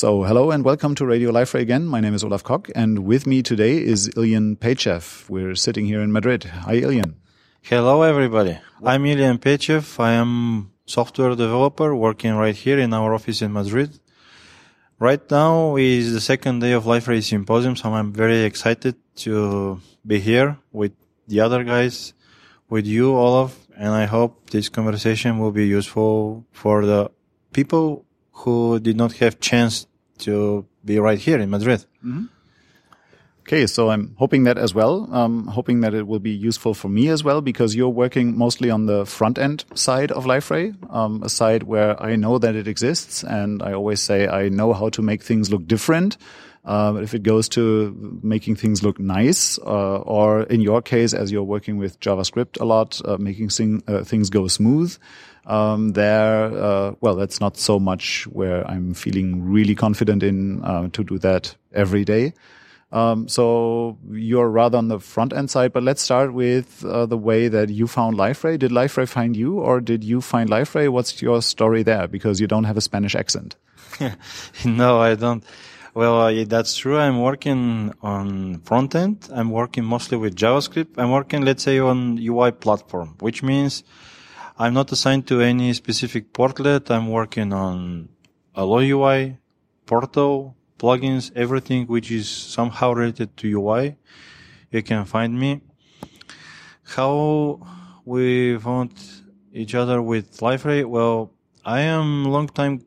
So, hello and welcome to Radio Liferay again. My name is Olaf Kock and with me today is Iliyan Peychev. We're sitting here in Madrid. Hi, Iliyan. Hello, everybody. I'm Iliyan Peychev. I am software developer working right here in our office in Madrid. Right now is the second day of Liferay Symposium, so I'm very excited to be here with the other guys, with you, Olaf, and I hope this conversation will be useful for the people who did not have chance to be right here in Madrid. Mm-hmm. Okay, so I'm hoping that as well. Um, hoping that it will be useful for me as well because you're working mostly on the front end side of Liferay, um, a side where I know that it exists, and I always say I know how to make things look different. Uh, if it goes to making things look nice, uh, or in your case, as you're working with JavaScript a lot, uh, making sing, uh, things go smooth, um, there, uh, well, that's not so much where I'm feeling really confident in uh, to do that every day. Um, so you're rather on the front end side, but let's start with uh, the way that you found Liferay. Did Liferay find you, or did you find Liferay? What's your story there? Because you don't have a Spanish accent. no, I don't. Well, that's true. I'm working on front end. I'm working mostly with JavaScript. I'm working, let's say, on UI platform, which means I'm not assigned to any specific portlet. I'm working on Alloy UI, Portal, plugins, everything which is somehow related to UI. You can find me. How we found each other with Liferay? Well, I am long time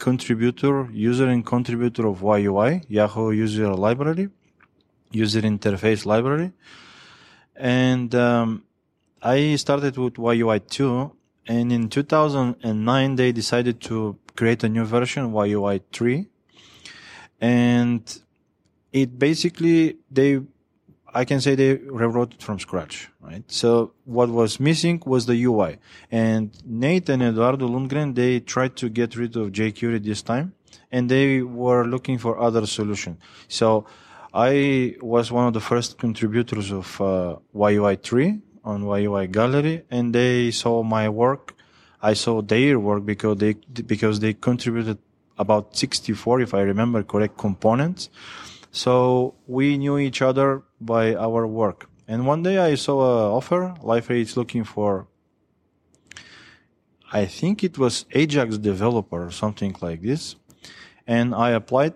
contributor, user and contributor of YUI, Yahoo User Library, User Interface Library. And um, I started with YUI 2, and in 2009 they decided to create a new version, YUI 3 and it basically they I can say they rewrote it from scratch, right? So what was missing was the UI. And Nate and Eduardo Lundgren, they tried to get rid of jQuery this time and they were looking for other solution. So I was one of the first contributors of uh, YUI 3 on YUI Gallery and they saw my work. I saw their work because they, because they contributed about 64, if I remember correct, components. So we knew each other by our work. And one day I saw an offer. Liferay is looking for, I think it was Ajax developer or something like this. And I applied.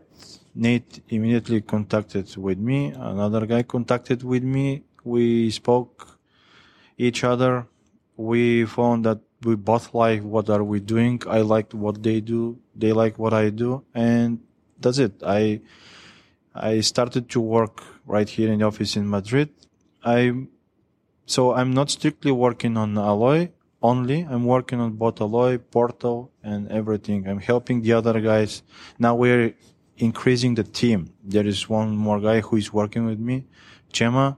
Nate immediately contacted with me. Another guy contacted with me. We spoke each other. We found that we both like what are we doing. I liked what they do. They like what I do. And that's it. I, I started to work right here in the office in Madrid. I, so I'm not strictly working on Alloy only. I'm working on both Alloy, Portal, and everything. I'm helping the other guys. Now we're increasing the team. There is one more guy who is working with me, Chema.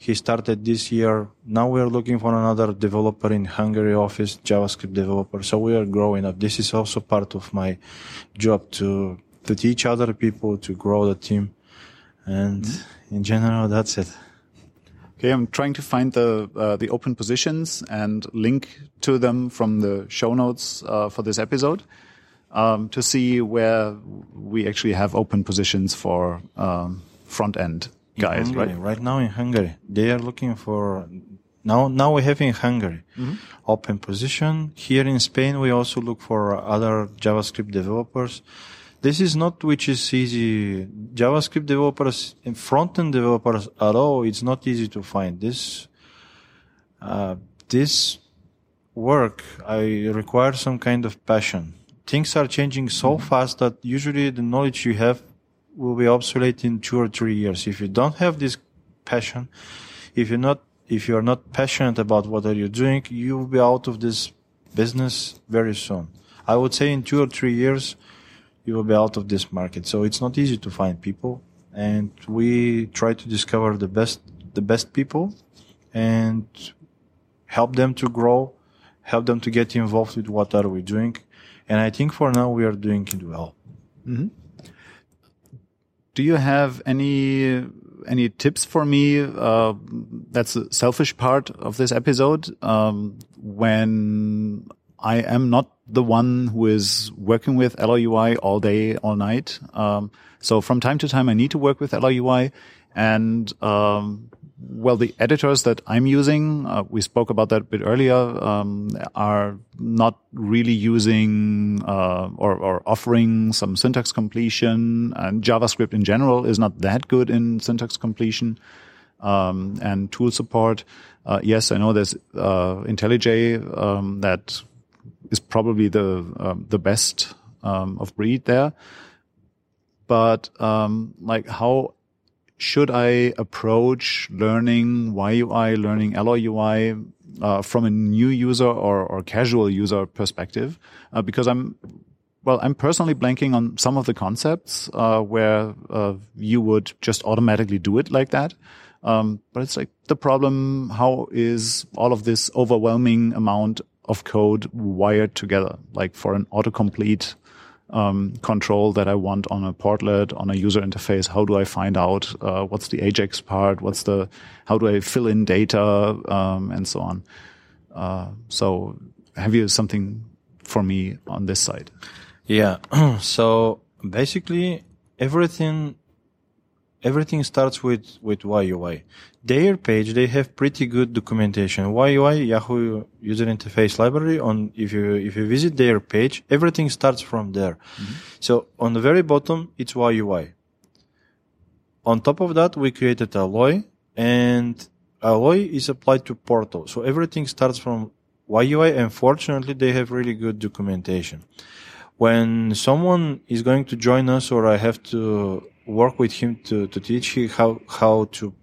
He started this year. Now we are looking for another developer in Hungary office, JavaScript developer. So we are growing up. This is also part of my job to, to teach other people to grow the team. And in general, that's it. Okay, I'm trying to find the uh, the open positions and link to them from the show notes uh, for this episode um, to see where we actually have open positions for um, front end guys, Hungary, right? Right now in Hungary, they are looking for now. Now we have in Hungary Mm-hmm. open position. Here in Spain, we also look for other JavaScript developers. This is not which is easy. JavaScript developers and front-end developers at all. It's not easy to find this. Uh, this work I require some kind of passion. Things are changing so fast that usually the knowledge you have will be obsolete in two or three years. If you don't have this passion, if you're not, if you're not passionate about what are you doing, you will be out of this business very soon. I would say in two or three years, you will be out of this market. So it's not easy to find people. And we try to discover the best, the best people and help them to grow, help them to get involved with what are we doing. And I think for now we are doing it well. Mm-hmm. Do you have any any tips for me? Uh, that's the selfish part of this episode. Um, when I am not the one who is working with UI all day, all night. Um, so from time to time, I need to work with UI, and um, well, the editors that I'm using, uh, we spoke about that a bit earlier, um, are not really using uh, or, or, offering some syntax completion. And JavaScript in general is not that good in syntax completion um, and tool support. Uh, yes, I know there's uh, IntelliJ um, that is probably the um, the best um, of breed there. But um, like how should I approach learning YUI, learning Alloy UI uh, from a new user or, or casual user perspective? Uh, because I'm, well, I'm personally blanking on some of the concepts uh, where uh, you would just automatically do it like that. Um, but it's like the problem: how is all of this overwhelming amount of code wired together? Like for an autocomplete um, control that I want on a portlet, on a user interface? How do I find out uh, what's the Ajax part? What's the how do I fill in data um, and so on? Uh, so, have you something for me on this side? Yeah. so basically, everything everything starts with with YUI their page, they have pretty good documentation. YUI, Yahoo User Interface Library, on if you if you visit their page, everything starts from there. Mm-hmm. So on the very bottom, it's YUI. On top of that, we created Alloy, and Alloy is applied to Portal. So everything starts from YUI, and fortunately, they have really good documentation. When someone is going to join us, or I have to work with him to, to teach him how, how to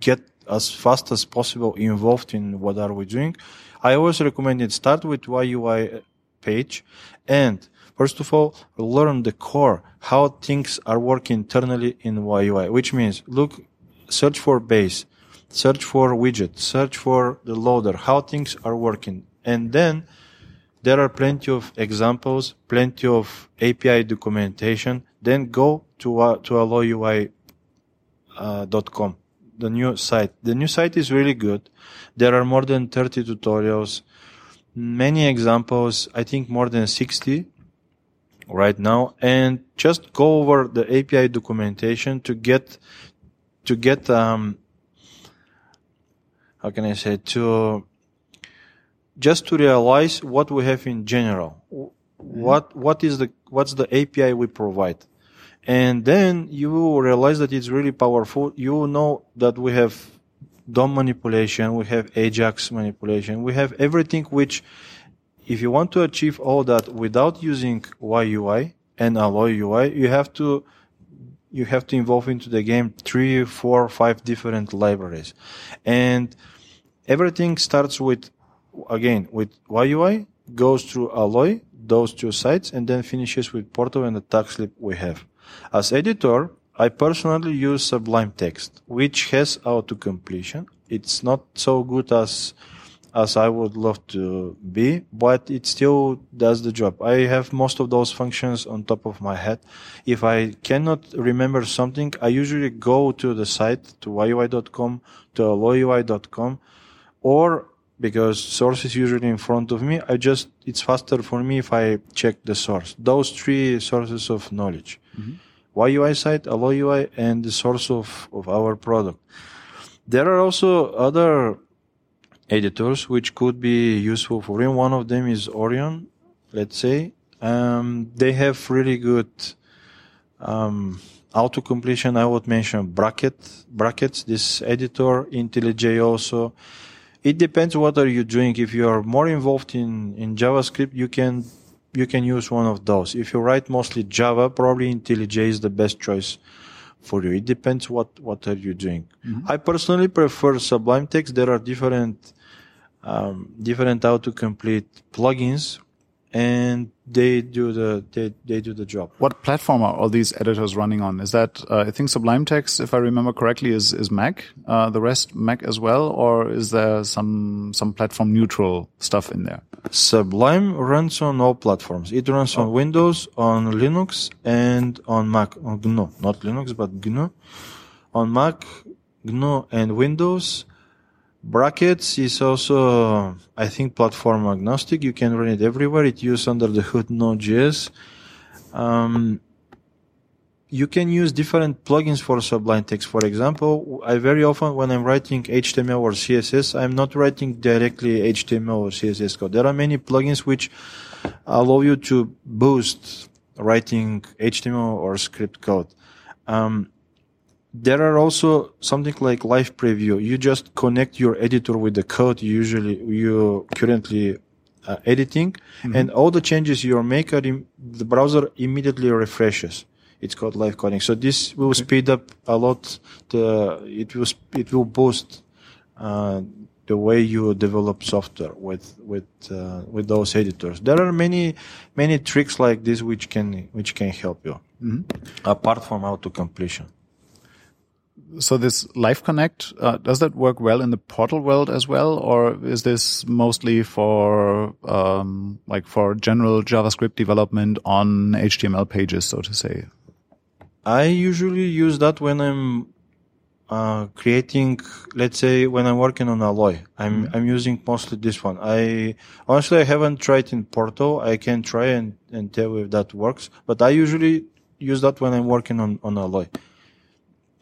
get as fast as possible involved in what are we doing, I always recommend it. Start with YUI page and first of all learn the core how things are working internally in YUI, which means look, search for base, search for widget, search for the loader, how things are working, and then there are plenty of examples, plenty of API documentation. Then go to uh, to alloyui.com. Uh, the new site. The new site is really good. There are more than 30 tutorials, many examples, I think more than 60 right now, and just go over the API documentation to get, to get, um, how can I say, to, just to realize what we have in general. Mm-hmm. What, what is the, what's the API we provide? And then you will realize that it's really powerful. You know that we have DOM manipulation, we have Ajax manipulation, we have everything which, if you want to achieve all that without using YUI and Alloy UI, you have to you have to involve into the game three, four, five different libraries. And everything starts with, again, with YUI, goes through Alloy, those two sites, and then finishes with Porto and the taglib we have. As editor, I personally use Sublime Text, which has auto-completion. It's not so good as as I would love to be, but it still does the job. I have most of those functions on top of my head. If I cannot remember something, I usually go to the site, to yui.com, to alloyui.com, or because source is usually in front of me, I just, it's faster for me if I check the source. Those three sources of knowledge. Mm-hmm. YUI site, Alloy UI, and the source of, of our product. There are also other editors which could be useful for you. One of them is Orion, let's say. Um, they have really good um, auto completion. I would mention bracket brackets. This editor, IntelliJ also. It depends what are you doing. If you are more involved in in JavaScript, you can you can use one of those. If you write mostly Java, probably IntelliJ is the best choice for you. It depends what, what are you doing. Mm-hmm. I personally prefer Sublime Text. There are different, um, different autocomplete plugins and they do the they, they do the job. What platform are all these editors running on? Is that uh, I think Sublime Text, if I remember correctly, is is Mac. Uh, the rest Mac as well, or is there some some platform neutral stuff in there? Sublime runs on all platforms. It runs oh. on Windows, on Linux, and on Mac. On GNU, not Linux, but GNU. On Mac, GNU, and Windows Brackets is also, I think, platform agnostic. You can run it everywhere. It uses under the hood Node.js. Um, you can use different plugins for Sublime Text. For example, I very often, when I'm writing HTML or CSS, I'm not writing directly HTML or CSS code. There are many plugins which allow you to boost writing HTML or script code. Um, there are also something like live preview. You just connect your editor with the code usually you currently uh, editing mm-hmm. and all the changes you make are in, the browser immediately refreshes. It's called live coding. So this will okay. speed up a lot. The, it will, it will boost, uh, the way you develop software with with uh, with those editors. There are many many tricks like this which can which can help you mm-hmm. apart from auto completion. So this Live Connect uh, does that work well in the portal world as well, or is this mostly for um, like for general JavaScript development on HTML pages, so to say? I usually use that when I'm uh, creating, let's say, when I'm working on Alloy, I'm mm-hmm. I'm using mostly this one. I honestly I haven't tried in Porto. I can try and, and tell if that works, but I usually use that when I'm working on on Alloy.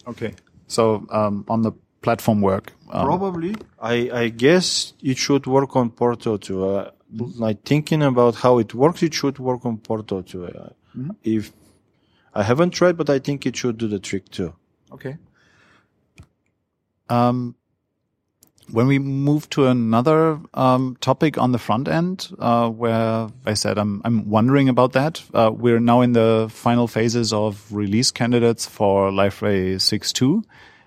Okay, so um, on the platform work, um, probably I I guess it should work on Porto too. Uh, mm-hmm. Like thinking about how it works, it should work on Porto too. Uh, mm-hmm. If I haven't tried, but I think it should do the trick too. Okay. Um, when we move to another um, topic on the front end, uh, where I said I'm I'm wondering about that. Uh, we're now in the final phases of release candidates for Liferay 6.2,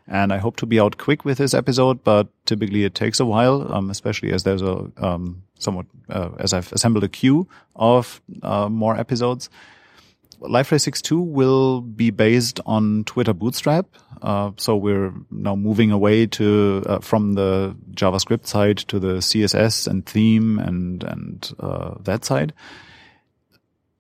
and I hope to be out quick with this episode. But typically it takes a while, um, especially as there's a um, somewhat uh, as I've assembled a queue of uh, more episodes. Liferay 6.2 will be based on Twitter Bootstrap. Uh, so we're now moving away to uh, from the JavaScript side to the CSS and theme and and uh, that side.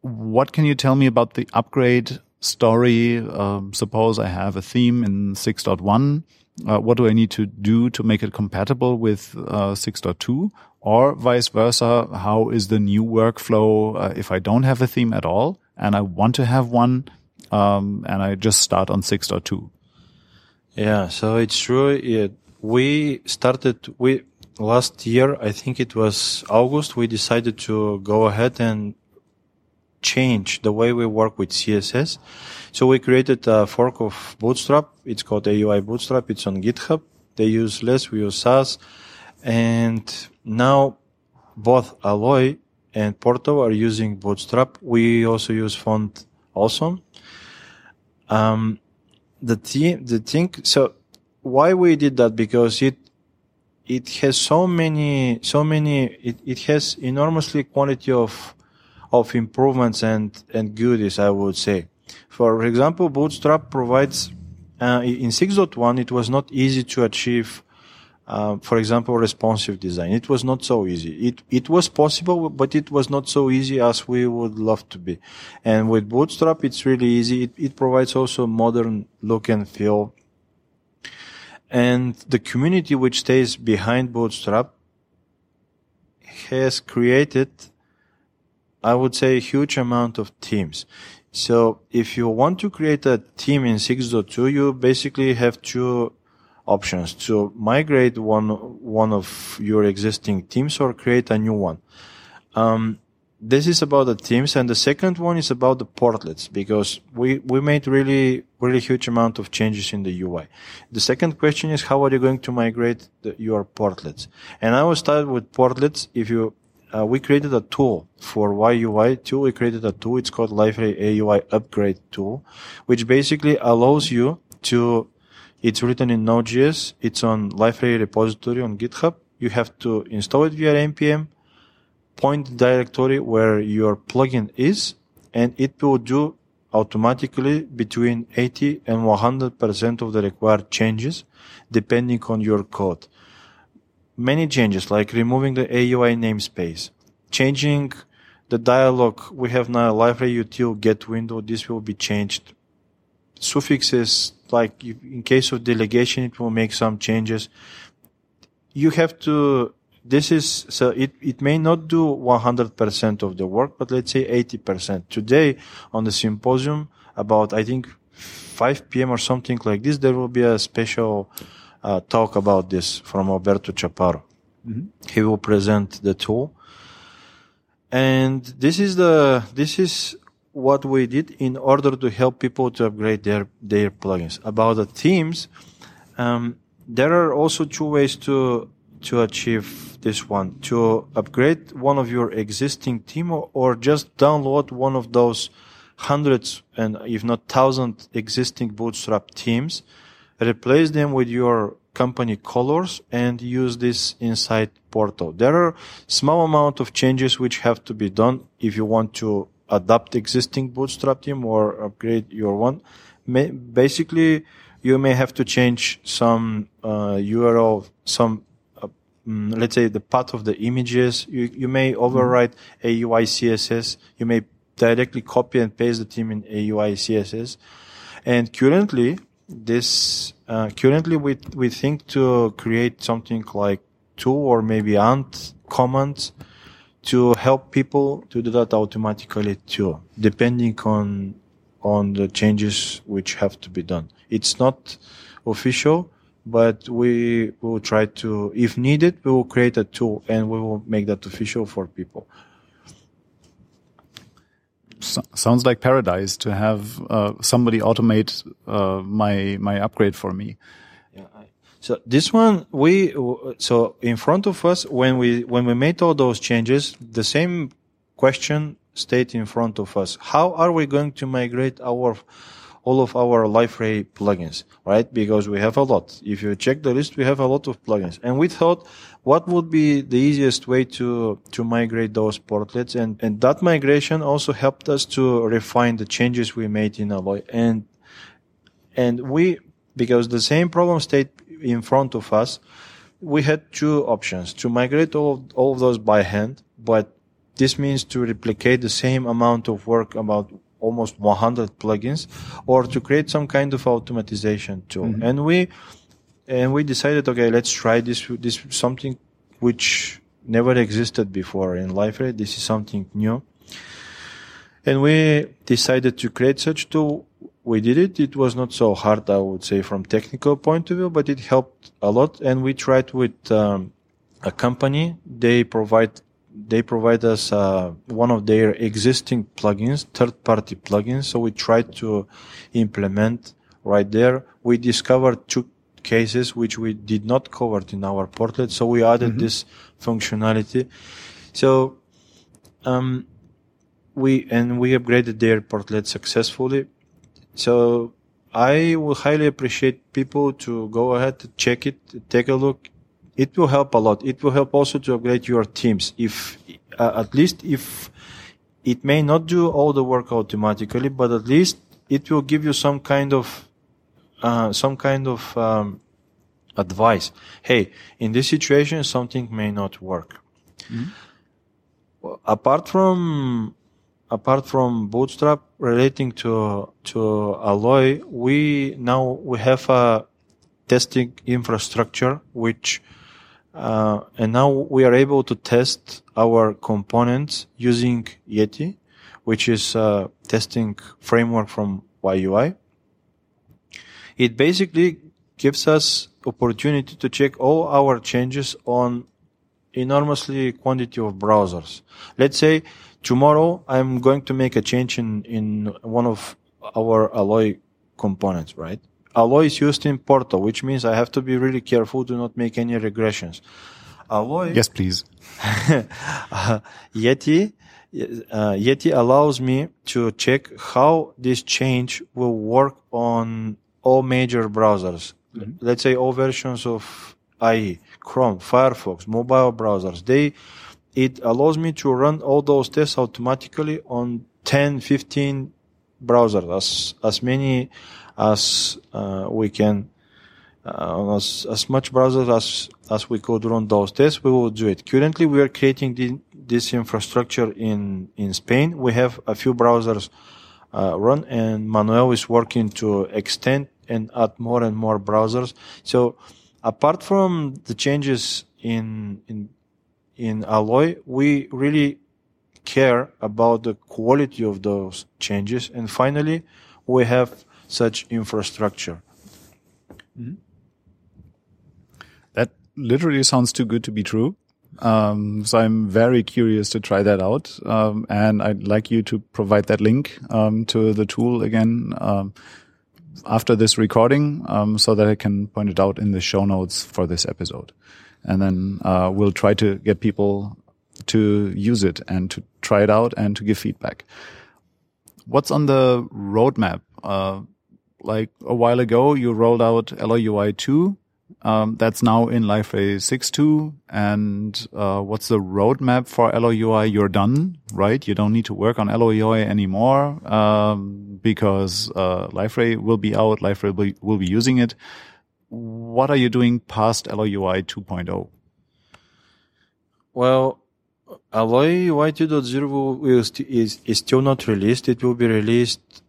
What can you tell me about the upgrade story? Um, suppose I have a theme in 6.1. Uh, what do I need to do to make it compatible with uh, 6.2? Or vice versa, how is the new workflow uh, if I don't have a theme at all? And I want to have one, um, and I just start on 6.2. Yeah, so it's true. It, we started, we, last year, I think it was August, we decided to go ahead and change the way we work with CSS. So we created a fork of Bootstrap. It's called AUI Bootstrap. It's on GitHub. They use less, we use Sass. And now both Alloy and Porto are using Bootstrap. We also use Font Awesome. Um, the thing, the thing, so why we did that? Because it, it has so many, so many, it, it has enormously quantity of, of improvements and, and goodies, I would say. For example, Bootstrap provides, uh, in 6.1, it was not easy to achieve uh, for example, responsive design. It was not so easy. It, it was possible, but it was not so easy as we would love to be. And with Bootstrap, it's really easy. It, it provides also modern look and feel. And the community which stays behind Bootstrap has created, I would say, a huge amount of teams. So if you want to create a team in 6.2, you basically have to options to migrate one one of your existing teams or create a new one. Um, this is about the teams, and the second one is about the portlets because we we made really really huge amount of changes in the UI. The second question is how are you going to migrate the, your portlets? And I will start with portlets. If you uh, we created a tool for YUI too. We created a tool. It's called Liferay AUI Upgrade Tool, which basically allows you to it's written in Node.js. It's on Liferay repository on GitHub. You have to install it via npm, point the directory where your plugin is, and it will do automatically between 80 and 100% of the required changes depending on your code. Many changes like removing the AUI namespace, changing the dialog. We have now Liferay util get window. This will be changed. Suffixes like in case of delegation, it will make some changes. you have to, this is, so it, it may not do 100% of the work, but let's say 80%. Today on the symposium about, I think 5 p.m. or something like this, there will be a special uh, talk about this from Alberto Chaparro. He will present the tool. And this is the, this is what we did in order to help people to upgrade their, their plugins. About the themes, um, there are also two ways to, to achieve this one. To upgrade one of your existing theme or, just download one of those hundreds and if not thousand existing bootstrap themes, replace them with your company colors and use this inside portal. There are small amount of changes which have to be done if you want to adapt existing bootstrap theme or upgrade your one. May, basically, you may have to change some uh, URL, some uh, mm, let's say the path of the images. You, you may overwrite AUI CSS. You may directly copy and paste the theme in AUI CSS. And currently, this uh, currently we we think to create something like two or maybe ant commands to help people to do that automatically too, depending on on the changes which have to be done. It's not official, but we will try to, if needed, we will create a tool and we will make that official for people. So, sounds like paradise to have uh, somebody automate uh, my my upgrade for me. So this one, we so in front of us when we when we made all those changes, the same question stayed in front of us. How are we going to migrate our all of our Liferay plugins, right? Because we have a lot. If you check the list, we have a lot of plugins. And we thought, what would be the easiest way to, to migrate those portlets? And, and that migration also helped us to refine the changes we made in Alloy. And, and we, because the same problem stayed in front of us, we had two options to migrate all of, all of those by hand, but this means to replicate the same amount of work about almost 100 plugins or to create some kind of automatization tool. Mm-hmm. And we, and we decided, okay, let's try this, this something which never existed before in Liferay. This is something new. And we decided to create such tool. We did it. It was not so hard, I would say, from technical point of view, but it helped a lot. And we tried with um, a company. They provide they provide us uh, one of their existing plugins, third-party plugins. So we tried to implement right there. We discovered two cases which we did not cover in our portlet, so we added mm-hmm. this functionality. So um, we and we upgraded their portlet successfully. So I would highly appreciate people to go ahead to check it, take a look it will help a lot. It will help also to upgrade your teams. If, uh, at least if it may not do all the work automatically, but at least it will give you some kind of, uh, some kind of, um, advice. Hey, in this situation, something may not work. Mm-hmm. Well, apart from, apart from Bootstrap relating to, to Alloy, we now, we have a testing infrastructure which uh, and now we are able to test our components using Yeti, which is a testing framework from YUI. It basically gives us opportunity to check all our changes on enormously quantity of browsers. Let's say tomorrow I'm going to make a change in, in one of our Alloy components, right? Alloy is used in Portal, which means I have to be really careful to not make any regressions. Alloy. Yes, please. uh, Yeti, uh, Yeti allows me to check how this change will work on all major browsers. Mm-hmm. Let's say all versions of IE, Chrome, Firefox, mobile browsers. They, it allows me to run all those tests automatically on 10, 15 browsers, as, as many as uh, we can uh, as, as much browsers as, as we could run those tests, we will do it. Currently, we are creating the, this infrastructure in, in Spain. We have a few browsers uh, run and Manuel is working to extend and add more and more browsers. So apart from the changes in in in Alloy, we really care about the quality of those changes. And finally, we have such infrastructure. That literally sounds too good to be true. Um, so I'm very curious to try that out. Um, and I'd like you to provide that link um, to the tool again um, after this recording um, so that I can point it out in the show notes for this episode. And then uh, we'll try to get people to use it and to try it out and to give feedback. What's on the roadmap? Uh, like a while ago, you rolled out UI 2 um, that's now in Liferay 6.2. And uh, what's the roadmap for Alloy UI? You're done, right? You don't need to work on Alloy UI anymore um, because uh, will be out. Liferay will be, will be using it. What are you doing past Alloy UI 2.0? Well, Alloy UI 2.0 will st- is, is still not released. It will be released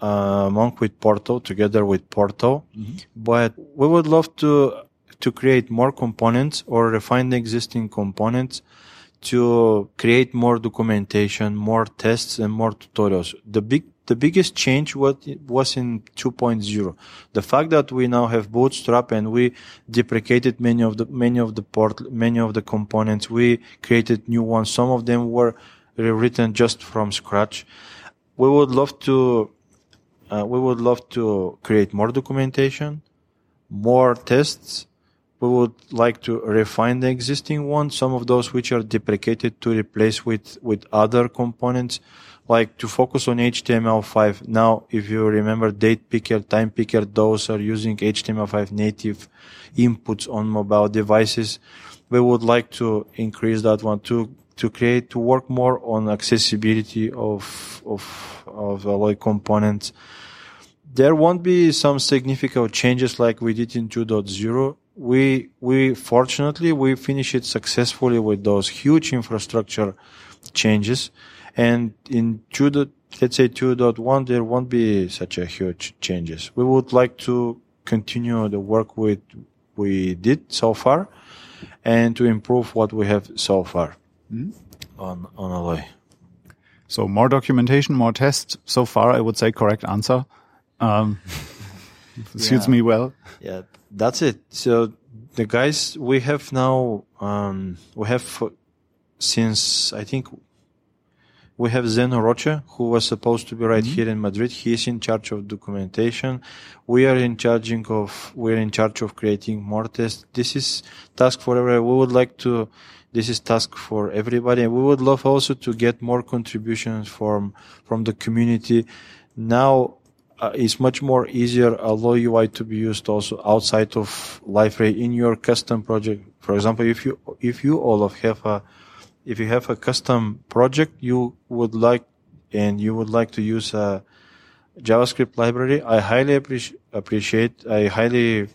uh, Monk with Porto, together with Porto. Mm-hmm. But we would love to to create more components or refine the existing components to create more documentation, more tests, and more tutorials. The big the biggest change was, was in 2.0. The fact that we now have Bootstrap and we deprecated many of the many of the port many of the components. We created new ones. Some of them were rewritten just from scratch. We would love to uh, we would love to create more documentation, more tests. We would like to refine the existing ones, some of those which are deprecated to replace with, with other components, like to focus on HTML5. Now, if you remember date picker, time picker, those are using HTML5 native inputs on mobile devices. We would like to increase that one to, to create, to work more on accessibility of, of, of Alloy components there won't be some significant changes like we did in 2.0. We, we, fortunately, we finished it successfully with those huge infrastructure changes. And in 2. let's say 2.1, there won't be such a huge changes. We would like to continue the work with, we did so far and to improve what we have so far mm-hmm. on, on Alloy. So more documentation, more tests. So far, I would say correct answer. Um, suits yeah. me well. Yeah, that's it. So the guys we have now, um, we have since I think we have Zeno Rocha, who was supposed to be right mm-hmm. here in Madrid. He is in charge of documentation. We are in charge of we're in charge of creating more tests. This is task for everyone. We would like to. This is task for everybody, and we would love also to get more contributions from from the community. Now uh, it's much more easier Alloy UI to be used also outside of Liferay in your custom project. For example, if you if you all of have a if you have a custom project you would like and you would like to use a JavaScript library, I highly appreci- appreciate. I highly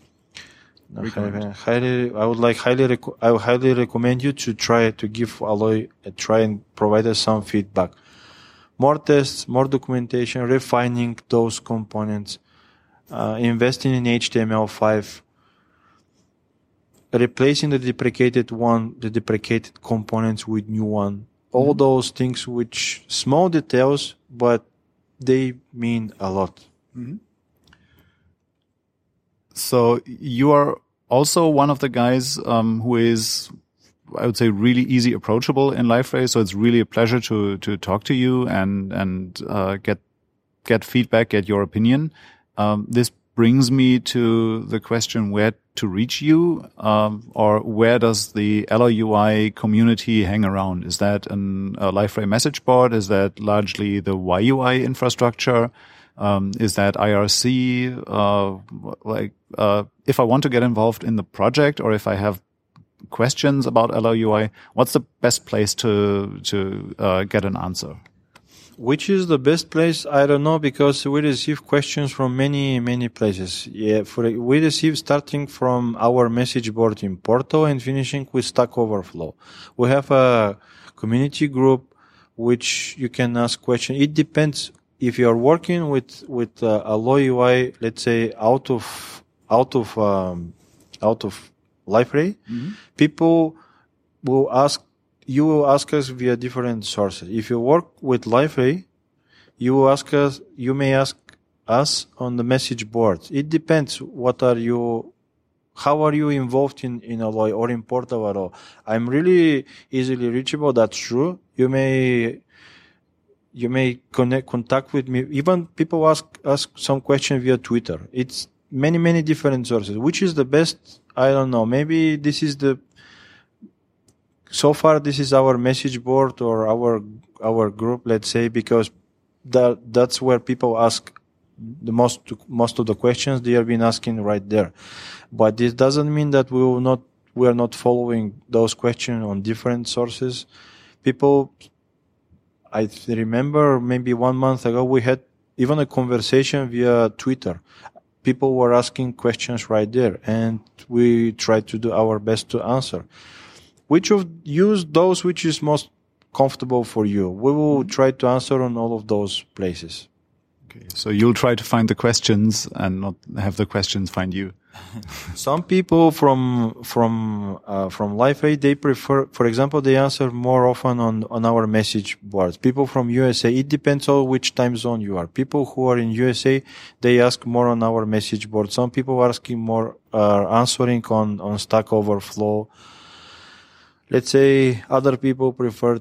highly, I would like highly, rec- I would highly recommend you to try to give Alloy a try and provide us some feedback more tests, more documentation, refining those components, uh, investing in HTML5, replacing the deprecated one, the deprecated components with new one. All mm-hmm. those things which small details, but they mean a lot. Mm-hmm. So you are also one of the guys um, who is I would say really easy approachable in Liferay. So it's really a pleasure to to talk to you and and uh, get get feedback, get your opinion. Um, this brings me to the question where to reach you, um, or where does the Alloy UI community hang around? Is that an, a Liferay message board? Is that largely the YUI infrastructure? Um, is that IRC? Uh, like, uh, if I want to get involved in the project, or if I have questions about Alloy UI, what's the best place to to uh, get an answer? Which is the best place? I don't know because we receive questions from many many places. Yeah, for we receive starting from our message board in Porto and finishing with Stack Overflow. We have a community group which you can ask questions. It depends if you are working with with uh, Alloy UI, let's say out of out of um, out of Liferay, mm-hmm. people will ask, you will ask us via different sources. If you work with Liferay, you will ask us, you may ask us on the message board. It depends. What are you, how are you involved in, in Alloy or in Portal at all? I'm really easily reachable. That's true. You may, you may connect, contact with me. Even people ask, ask some question via Twitter. It's many, many different sources. Which is the best? I don't know. Maybe this is the, so far this is our message board or our, our group, let's say, because that, that's where people ask the most most of the questions they have been asking right there. But this doesn't mean that we will not we are not following those questions on different sources. People, I remember maybe one month ago we had even a conversation via Twitter. People were asking questions right there, and we try to do our best to answer. Which of use those which is most comfortable for you? We will mm-hmm. try to answer on all of those places. Okay, so you'll try to find the questions and not have the questions find you. Some people from from uh, from Liferay they prefer, for example, they answer more often on on our message boards. People from USA, it depends on which time zone you are. People who are in USA, they ask more on our message board. Some people are asking more, are answering on on Stack Overflow. Let's say other people prefer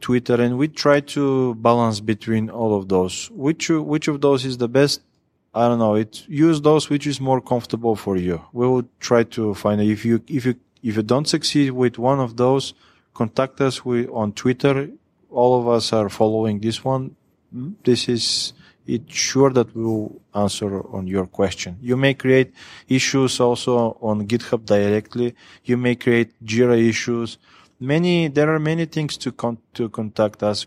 Twitter, and we try to balance between all of those. Which which of those is the best? I don't know. It use those which is more comfortable for you. We will try to find it. If you if you if you don't succeed with one of those, contact us we, on Twitter. All of us are following this one. This is it. sure that we will answer on your question. You may create issues also on GitHub directly. You may create Jira issues many there are many things to con- to contact us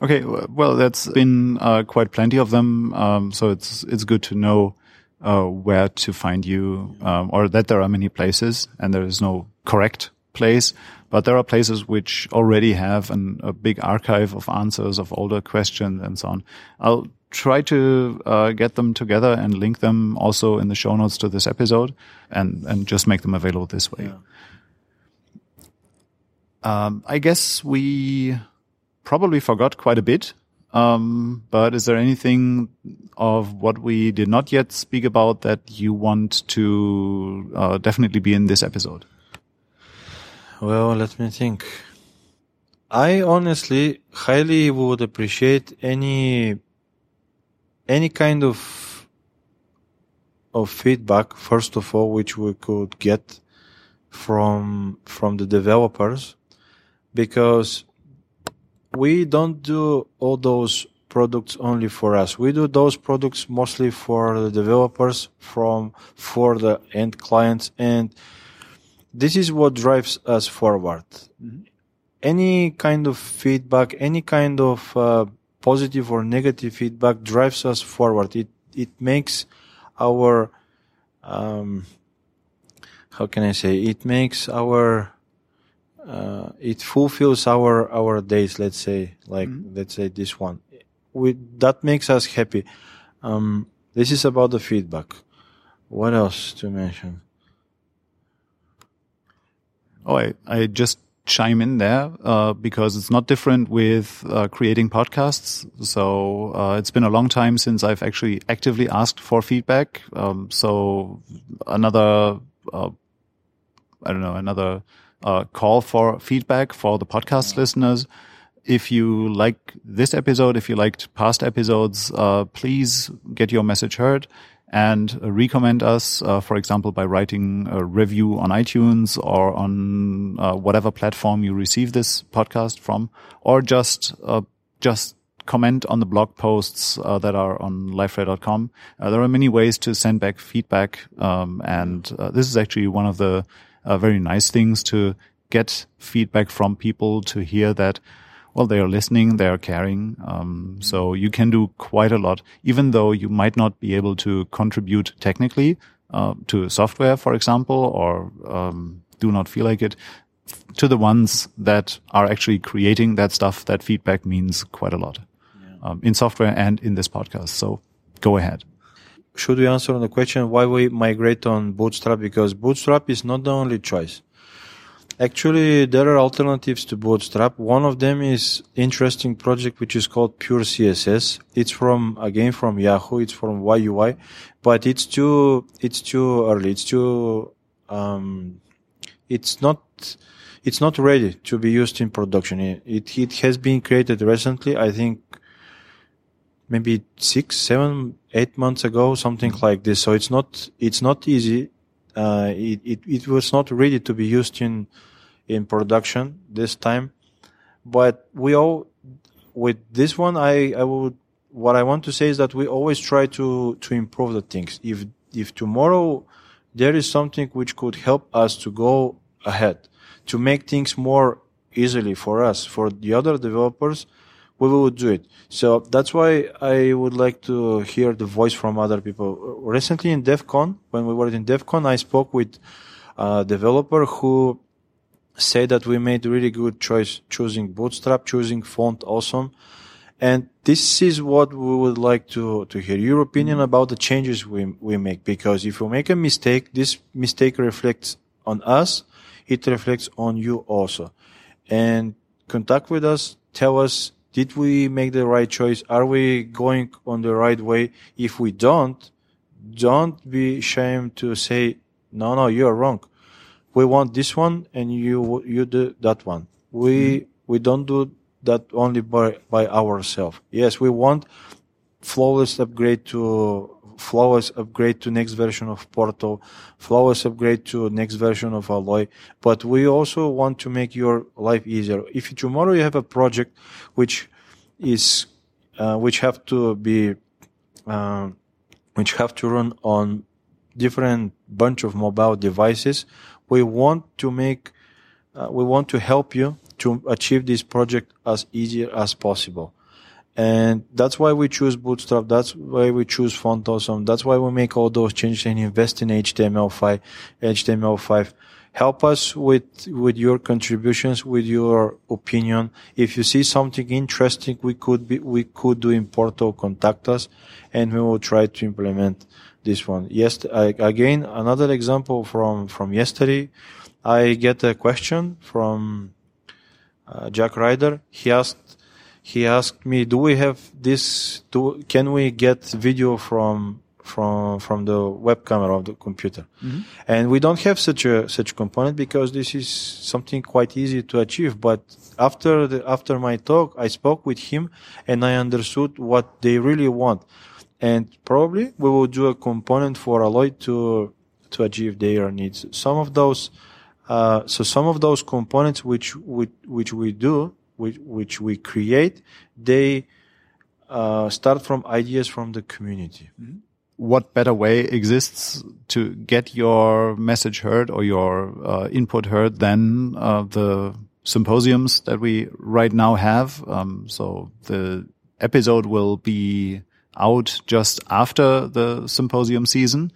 Okay, well, that's been uh, quite plenty of them. Um, so it's it's good to know uh, where to find you, um, or that there are many places, and there is no correct place, but there are places which already have an, a big archive of answers of older questions and so on. I'll try to uh, get them together and link them also in the show notes to this episode, and and just make them available this way. Yeah. Um, I guess we probably forgot quite a bit. Um, but is there anything of what we did not yet speak about that you want to uh, definitely be in this episode? Well, let me think. I honestly highly would appreciate any any kind of of feedback first of all which we could get from from the developers because we don't do all those products only for us. We do those products mostly for the developers from for the end clients and this is what drives us forward. Any kind of feedback, any kind of uh, positive or negative feedback drives us forward. It it makes our um, how can I say? It makes our uh, it fulfills our our days. Let's say, like let's say this one, we that makes us happy. Um, this is about the feedback. What else to mention? Oh, I, I just chime in there uh, because it's not different with uh, creating podcasts. So uh, it's been a long time since I've actually actively asked for feedback. Um, so another, uh, I don't know, another uh, call for feedback for the podcast listeners. If you like this episode, if you liked past episodes, uh, please get your message heard and recommend us, uh, for example, by writing a review on iTunes or on uh, whatever platform you receive this podcast from, or just uh, just comment on the blog posts uh, that are on liferay.com. Uh, there are many ways to send back feedback, um, and uh, this is actually one of the uh, very nice things to get feedback from people to hear that well, they are listening, they are caring. Um, so you can do quite a lot, even though you might not be able to contribute technically uh, to software, for example, or um, do not feel like it. To the ones that are actually creating that stuff, that feedback means quite a lot um, in software and in this podcast. So go ahead. Should we answer on the question why we migrate on Bootstrap? Because Bootstrap is not the only choice. Actually, there are alternatives to Bootstrap. One of them is interesting project which is called Pure CSS. It's from again from Yahoo. It's from YUI, but it's too it's too early. It's too um, it's not it's not ready to be used in production. It it has been created recently. I think maybe six, seven, eight months ago, something like this. So it's not it's not easy. Uh, it, it it was not ready to be used in in production this time. But we all, with this one, I, I would, what I want to say is that we always try to, to improve the things. If, if tomorrow there is something which could help us to go ahead, to make things more easily for us, for the other developers, we will do it. So that's why I would like to hear the voice from other people. Recently in DEVCON, when we were in DEVCON, I spoke with a developer who said that we made really good choice choosing Bootstrap, choosing font awesome. And this is what we would like to, to hear your opinion about the changes we, we make. Because if we make a mistake, this mistake reflects on us. It reflects on you also. And contact with us. Tell us, did we make the right choice? Are we going on the right way? If we don't, don't be ashamed to say, no, no, you're wrong we want this one and you you do that one. We mm. we don't do that only by by ourselves. Yes, we want flawless upgrade to flawless upgrade to next version of Portal, flowers upgrade to next version of Alloy. But we also want to make your life easier. If tomorrow you have a project which is uh, which have to be uh, which have to run on different bunch of mobile devices, we want to make, uh, we want to help you to achieve this project as easy as possible. And that's why we choose Bootstrap. That's why we choose Font Awesome. That's why we make all those changes and invest in HTML5, HTML5. Help us with, with your contributions, with your opinion. If you see something interesting we could be, we could do in Portal, contact us and we will try to implement this one. Yes, again, another example from, from yesterday. I get a question from uh, Jack Ryder. He asked, he asked me, do we have this, do, can we get video from, from, from the web camera of the computer? Mm-hmm. And we don't have such a, such component because this is something quite easy to achieve. But after the, after my talk, I spoke with him and I understood what they really want and probably we will do a component for Alloy to to achieve their needs. Some of those, uh, so some of those components which which, which we do, which which we create, they uh, start from ideas from the community. Mm-hmm. What better way exists to get your message heard or your uh, input heard than uh, the symposiums that we right now have? Um, so the episode will be out just after the symposium season.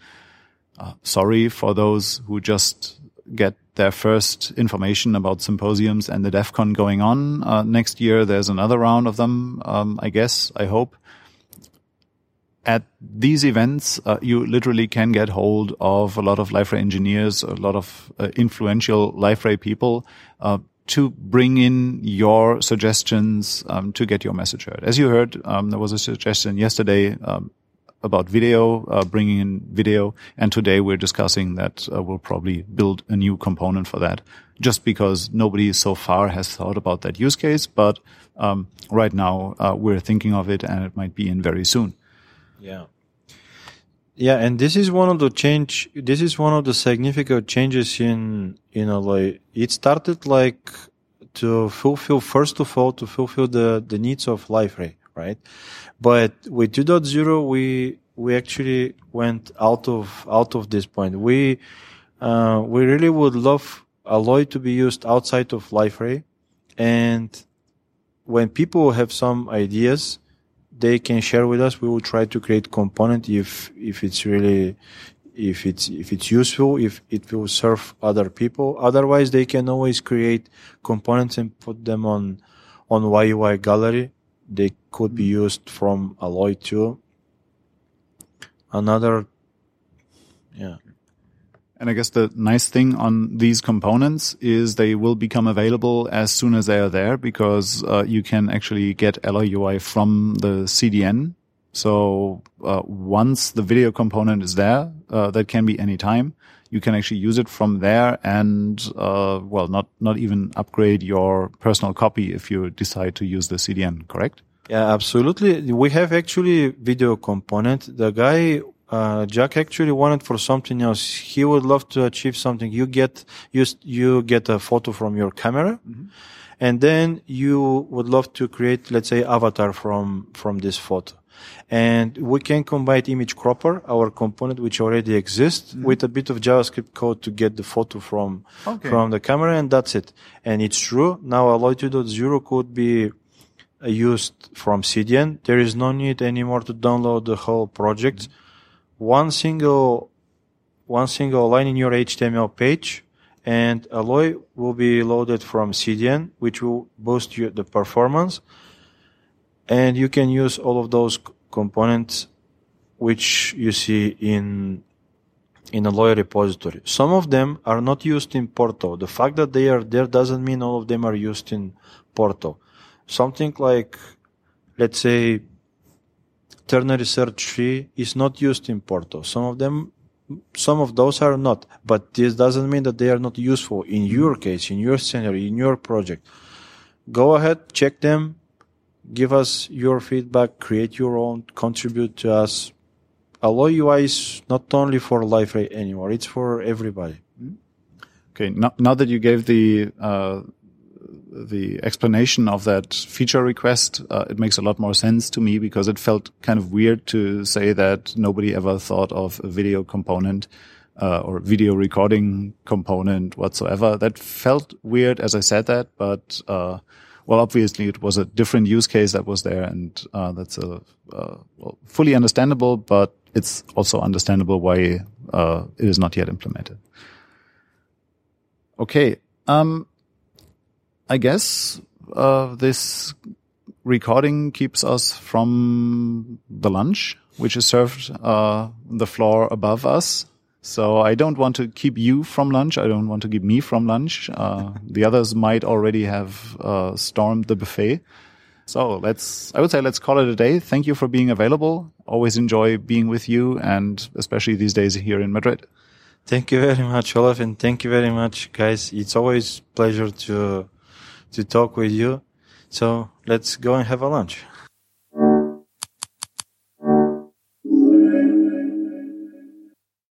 Uh, sorry for those who just get their first information about symposiums and the DEVCON going on. Uh, next year, there's another round of them, um, I guess, I hope. At these events, uh, you literally can get hold of a lot of Liferay engineers, a lot of uh, influential Liferay people, uh, to bring in your suggestions um, to get your message heard. As you heard, um, there was a suggestion yesterday um, about video, uh, bringing in video, and today we're discussing that uh, we'll probably build a new component for that, just because nobody so far has thought about that use case. But um, right now uh, we're thinking of it, and it might be in very soon. Yeah. Yeah, and this is one of the change. This is one of the significant changes in you know like it started like to fulfill first of all to fulfill the the needs of Liferay, right? But with 2.0, we we actually went out of out of this point. We uh, we really would love Alloy to be used outside of Liferay, and when people have some ideas they can share with us. We will try to create component if if it's really if it's if it's useful, if it will serve other people. Otherwise, they can always create components and put them on on YUI gallery. They could be used from Alloy too. another, yeah. And I guess the nice thing on these components is they will become available as soon as they are there because uh, you can actually get Alloy UI from the CDN. So uh, once the video component is there, uh, that can be any time. You can actually use it from there and, uh, well, not, not even upgrade your personal copy if you decide to use the CDN, correct? Yeah, absolutely. We have actually video component. The guy uh, Jack actually wanted for something else. He would love to achieve something. You get you you get a photo from your camera, mm-hmm. and then you would love to create, let's say, avatar from from this photo. And we can combine image cropper, our component which already exists, mm-hmm. with a bit of JavaScript code to get the photo from okay. from the camera, and that's it. And it's true. Now Alloy 2.0 could be uh, used from CDN. There is no need anymore to download the whole project. Mm-hmm one single one single line in your HTML page and Alloy will be loaded from CDN, which will boost the performance. And you can use all of those components which you see in in Alloy repository. Some of them are not used in Portal. The fact that they are there doesn't mean all of them are used in Portal. Something like, let's say, ternary search tree is not used in Portal. Some of them, some of those are not, but this doesn't mean that they are not useful in your case, in your scenario, in your project. Go ahead, check them, give us your feedback, create your own, contribute to us. Alloy UI is not only for Liferay anymore, it's for everybody. Okay, now, now that you gave the uh, the explanation of that feature request, uh, it makes a lot more sense to me because it felt kind of weird to say that nobody ever thought of a video component uh, or video recording component whatsoever. That felt weird as I said that, but uh, well, obviously it was a different use case that was there, and uh, that's a uh, well, fully understandable. But it's also understandable why uh, it is not yet implemented. Okay. Um, I guess uh, this recording keeps us from the lunch, which is served uh, the floor above us. So I don't want to keep you from lunch. I don't want to keep me from lunch. Uh, the others might already have uh, stormed the buffet. So let's, I would say let's call it a day. Thank you for being available. Always enjoy being with you and especially these days here in Madrid. Thank you very much, Olaf, and thank you very much, guys. It's always pleasure to to talk with you. So let's go and have a lunch.